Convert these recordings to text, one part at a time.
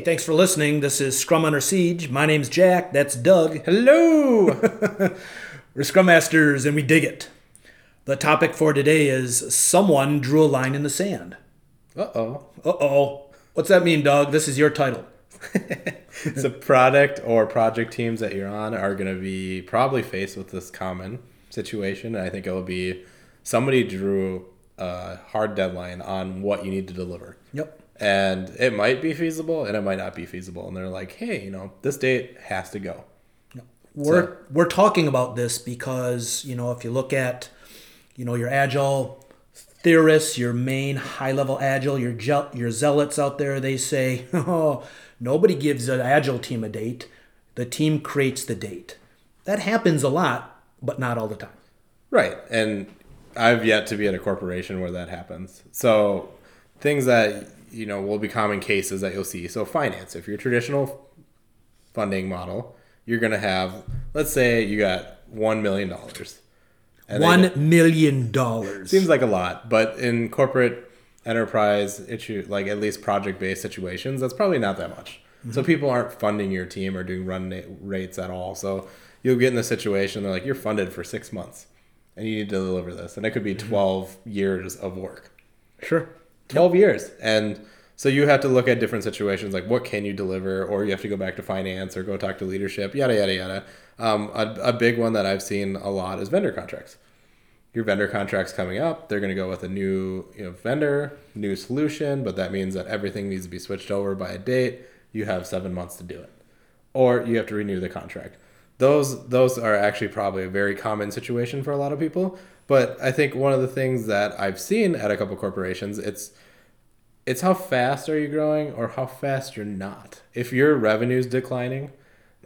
Hey, thanks for listening. This is Scrum Under Siege. My name's Jack. That's Doug. Hello. We're Scrum Masters and we dig it. The topic for today is someone drew a line in the sand. uh oh. Uh oh. What's that mean, Doug? This is your title. So product or project teams that you're on are going to be probably faced with this common situation. And I think it'll be somebody drew a hard deadline on what you need to deliver. Yep. And it might be feasible and it might not be feasible. And they're like, hey, you know, this date has to go. We're we're talking about this because, you know, if you look at, you know, your agile theorists, your main high-level agile, your gel, your zealots out there, they say, "Oh, nobody gives an agile team a date. The team creates the date." That happens a lot, but not all the time. Right. And I've yet to be at a corporation where that happens. So things that, you know, will be common cases that you'll see. So finance, if you're traditional funding model, you're going to have, let's say you got $1 million and $1 million Seems like a lot, but in corporate enterprise issue, like at least project based situations, that's probably not that much. So mm-hmm. people aren't funding your team or doing run na- rates at all. So you'll get in the situation they're like, you're funded for six months, and you need to deliver this, and it could be mm-hmm. 12 years of work. Sure. 12 years, and so you have to look at different situations like what can you deliver, or you have to go back to finance or go talk to leadership, yada yada yada. Um, a, a big one that I've seen a lot is vendor contracts. Your vendor contract's coming up they're going to go with a new you know vendor new solution but that means that everything needs to be switched over by a date. You have seven months to do it. Or you have to renew the contract those those are actually probably a very common situation for a lot of people. But i think one of the things that i've seen at a couple corporations it's it's how fast are you growing or how fast you're not. If your revenue's declining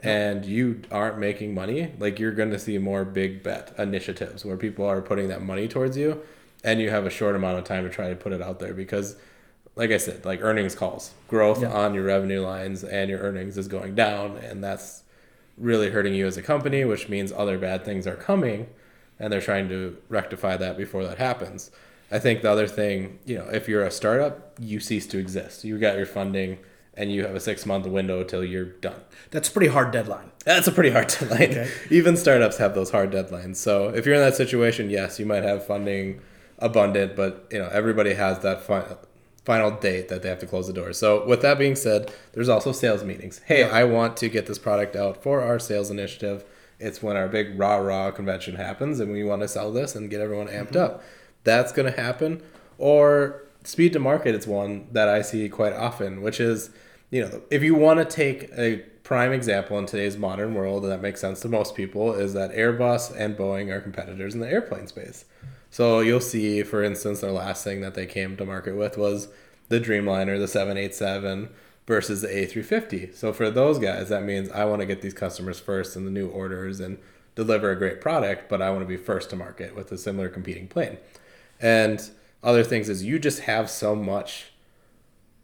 and you aren't making money, like you're going to see more big bet initiatives where people are putting that money towards you and you have a short amount of time to try to put it out there because like I said, like earnings calls, growth Yeah. on your revenue lines and your earnings is going down and that's really hurting you as a company, which means other bad things are coming and they're trying to rectify that before that happens. I think the other thing, you know, if you're a startup, you cease to exist. You got your funding and you have a 6 month window till you're done. That's a pretty hard deadline. That's a pretty hard deadline. Okay. Even startups have those hard deadlines. So if you're in that situation, yes, you might have funding abundant, but you know everybody has that fi- final date that they have to close the doors. So with that being said, there's also sales meetings. Hey, Yeah. I want to get this product out for our sales initiative. It's when our big rah rah convention happens, and we want to sell this and get everyone amped mm-hmm. up. That's going to happen. Or speed to market is one that I see quite often, which is, you know, if you want to take a prime example in today's modern world, and that makes sense to most people, is that Airbus and Boeing are competitors in the airplane space. So you'll see, for instance, their last thing that they came to market with was the Dreamliner, the 787 versus the A350. So for those guys, that means I want to get these customers first in the new orders and deliver a great product, but I want to be first to market with a similar competing plane. And other things is you just have so much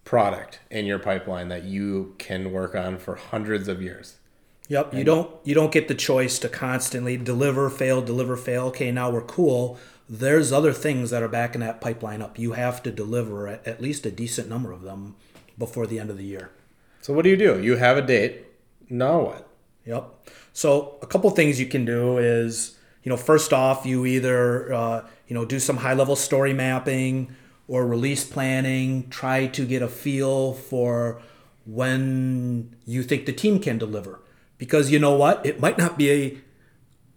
product in your pipeline that you can work on for hundreds of years. Yep. You don't you don't get the choice to constantly deliver, fail, deliver, fail. Okay, now we're cool. There's other things that are backing that pipeline up. You have to deliver at, at least a decent number of them before the end of the year. So what do you do? You have a date. Now what? Yep. So a couple things you can do is, you know, first off, you either, uh, you know, do some high level story mapping or release planning. Try to get a feel for when you think the team can deliver, because you know what, it might not be a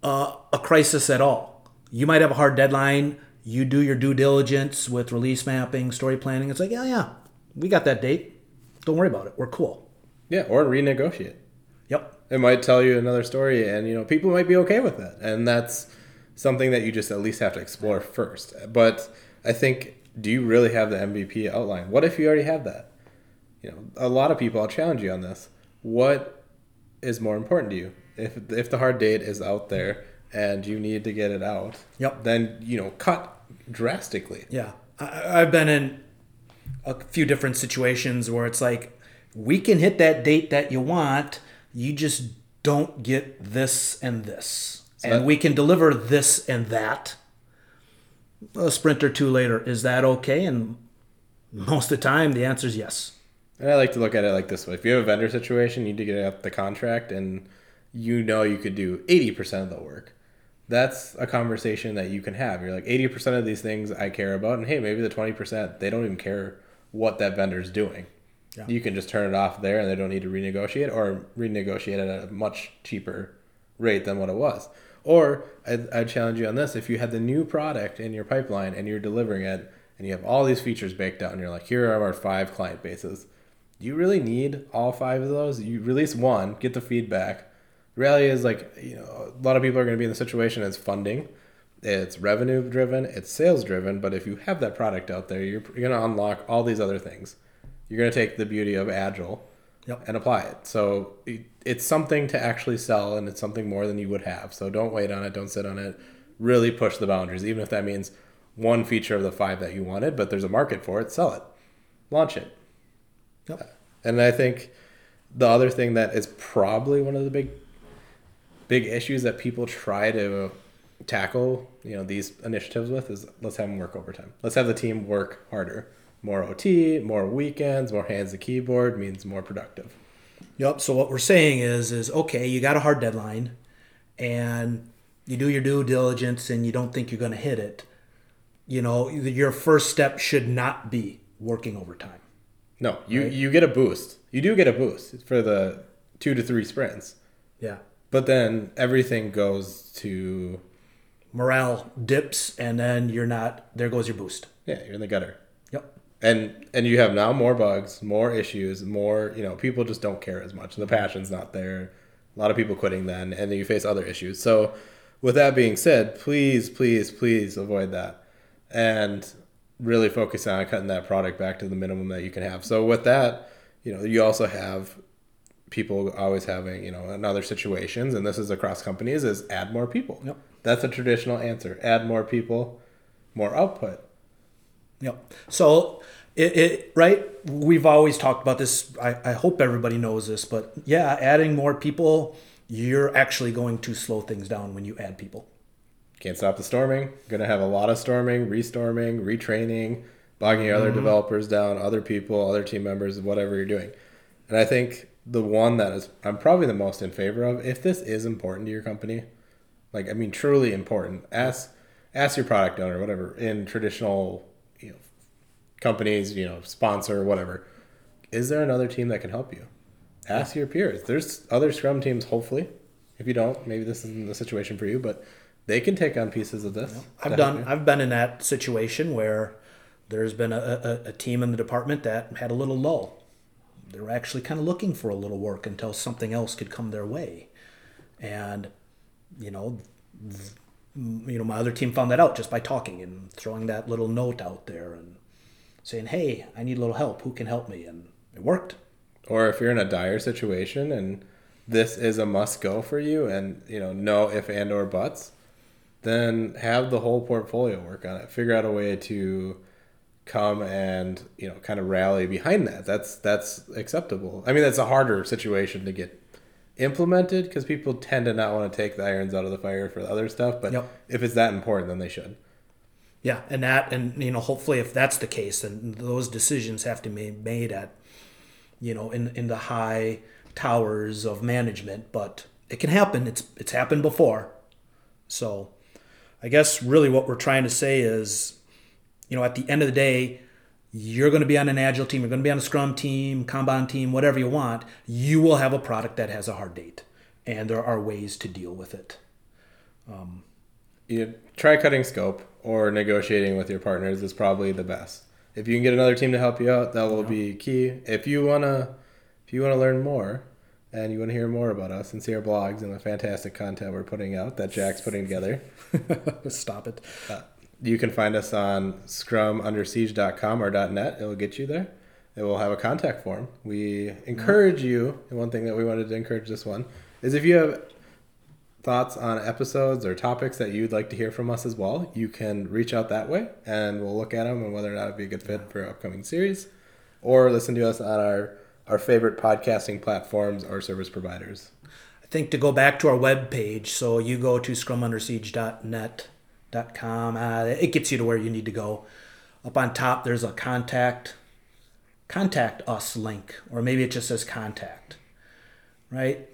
uh, a crisis at all. You might have a hard deadline. You do your due diligence with release mapping, story planning. It's like, yeah, yeah, we got that date. Don't worry about it. We're cool. Yeah, or renegotiate. Yep. It might tell you another story, and you know people might be okay with that, and that's something that you just at least have to explore first. But I think, do you really have the MVP outline? What if you already have that? You know, a lot of people. I'll challenge you on this. What is more important to you? If if the hard date is out there and you need to get it out, Yep. then you know cut drastically. Yeah, I, I've been in a few different situations where it's like we can hit that date that you want, you just don't get this and this, and that- we can deliver this and that. A sprint or two later, is that okay? And most of the time, the answer is yes. And I like to look at it like this way: if you have a vendor situation, you need to get out the contract, and you know you could do eighty percent of the work. That's a conversation that you can have. You're like eighty percent of these things I care about, and hey, maybe the twenty percent they don't even care what that vendor's doing. Yeah. You can just turn it off there, and they don't need to renegotiate or renegotiate at a much cheaper rate than what it was. Or I'd, I'd challenge you on this: if you had the new product in your pipeline and you're delivering it, and you have all these features baked out, and you're like, here are our five client bases. Do you really need all five of those? You release one, get the feedback. The reality is like you know a lot of people are going to be in the situation as funding. It's revenue driven, it's sales driven, but if you have that product out there, you're, you're going to unlock all these other things. You're going to take the beauty of agile Yep. and apply it. So it- it's something to actually sell, and it's something more than you would have. So don't wait on it. Don't sit on it. Really push the boundaries, even if that means one feature of the five that you wanted, but there's a market for it. Sell it, launch it. Yep. And I think the other thing that is probably one of the big, big issues that people try to tackle, you know, these initiatives with is let's have them work overtime. Let's have the team work harder. More OT, more weekends, more hands the keyboard means more productive. Yep. So what we're saying is, is okay, you got a hard deadline, and you do your due diligence, and you don't think you're going to hit it. You know, your first step should not be working overtime. No, you you get a boost. You do get a boost for the two to three sprints, Yeah. but then everything goes to Morale dips, and then you're not. There goes your boost. yeah, you're in the gutter. Yep. and and you have now more bugs more issues more you know people just don't care as much the passion's not there a lot of people quitting then and then you face other issues so with that being said please please please avoid that and really focus on cutting that product back to the minimum that you can have so with that you know you also have people always having you know in other situations and this is across companies is add more people Yep. that's a traditional answer add more people more output Yep. So it, it right. We've always talked about this. I, I hope everybody knows this, but yeah, adding more people, you're actually going to slow things down when you add people. Can't stop the storming. Gonna have a lot of storming, restorming, retraining, bogging your other mm-hmm. developers down, other people, other team members, whatever you're doing. And I think the one that is I'm probably the most in favor of, if this is important to your company, like I mean truly important, ask ask your product owner, whatever, in traditional, you know, companies, you know, sponsor, whatever. Is there another team that can help you? Ask your peers. There's other Scrum teams, hopefully. If you don't, maybe this isn't the situation for you, but they can take on pieces of this. I've done. I've been in that situation where there's been a, a, a team in the department that had a little lull. They were actually kind of looking for a little work until something else could come their way, and you know, you know, my other team found that out just by talking and throwing that little note out there and saying, "Hey, I need a little help. Who can help me?" And it worked. Or if you're in a dire situation and this is a must go for you and you know, no if and or buts, then have the whole portfolio work on it. Figure out a way to come and, you know, kind of rally behind that. That's that's acceptable. I mean, that's a harder situation to get implemented because people tend to not want to take the irons out of the fire for the other stuff, but Yep. if it's that important then they should. Yeah, and that, and you know, hopefully, if that's the case, then those decisions have to be made at, you know, in in the high towers of management. But it can happen. It's it's happened before. So, I guess really what we're trying to say is, you know, at the end of the day, you're going to be on an agile team, you're going to be on a scrum team, kanban team, whatever you want. You will have a product that has a hard date, and there are ways to deal with it. Um, you try cutting scope or negotiating with your partners is probably the best. If you can get another team to help you out, that will be key. If you wanna, if you wanna learn more, and you wanna hear more about us and see our blogs and the fantastic content we're putting out that Jack's putting together, Stop it. Uh. you can find us on scrumundersiege.com or .net. It will get you there. It will have a contact form. We encourage mm. you, and one thing that we wanted to encourage this one is if you have thoughts on episodes or topics that you'd like to hear from us as well, you can reach out that way and we'll look at them and whether or not it'd be a good fit for upcoming series or listen to us on our, our favorite podcasting platforms or service providers. I think to go back to our web page, so you go to scrumundersiege.net.com. Uh, it gets you to where you need to go. Up on top, there's a contact contact us link, or maybe it just says contact, right?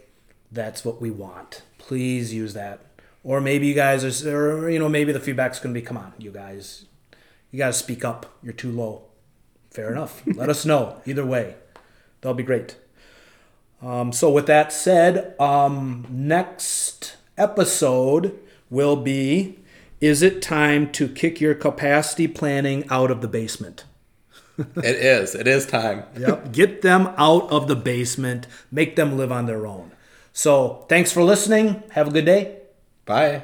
That's what we want. Please use that. Or maybe you guys are, or, you know, maybe the feedback's going to be, come on, you guys, you got to speak up. You're too low. Fair enough. Let us know. Either way, that'll be great. Um, so, with that said, um, next episode will be Is it time to kick your capacity planning out of the basement? it is. It is time. Yep. Get them out of the basement, make them live on their own. So, thanks for listening. Have a good day. Bye.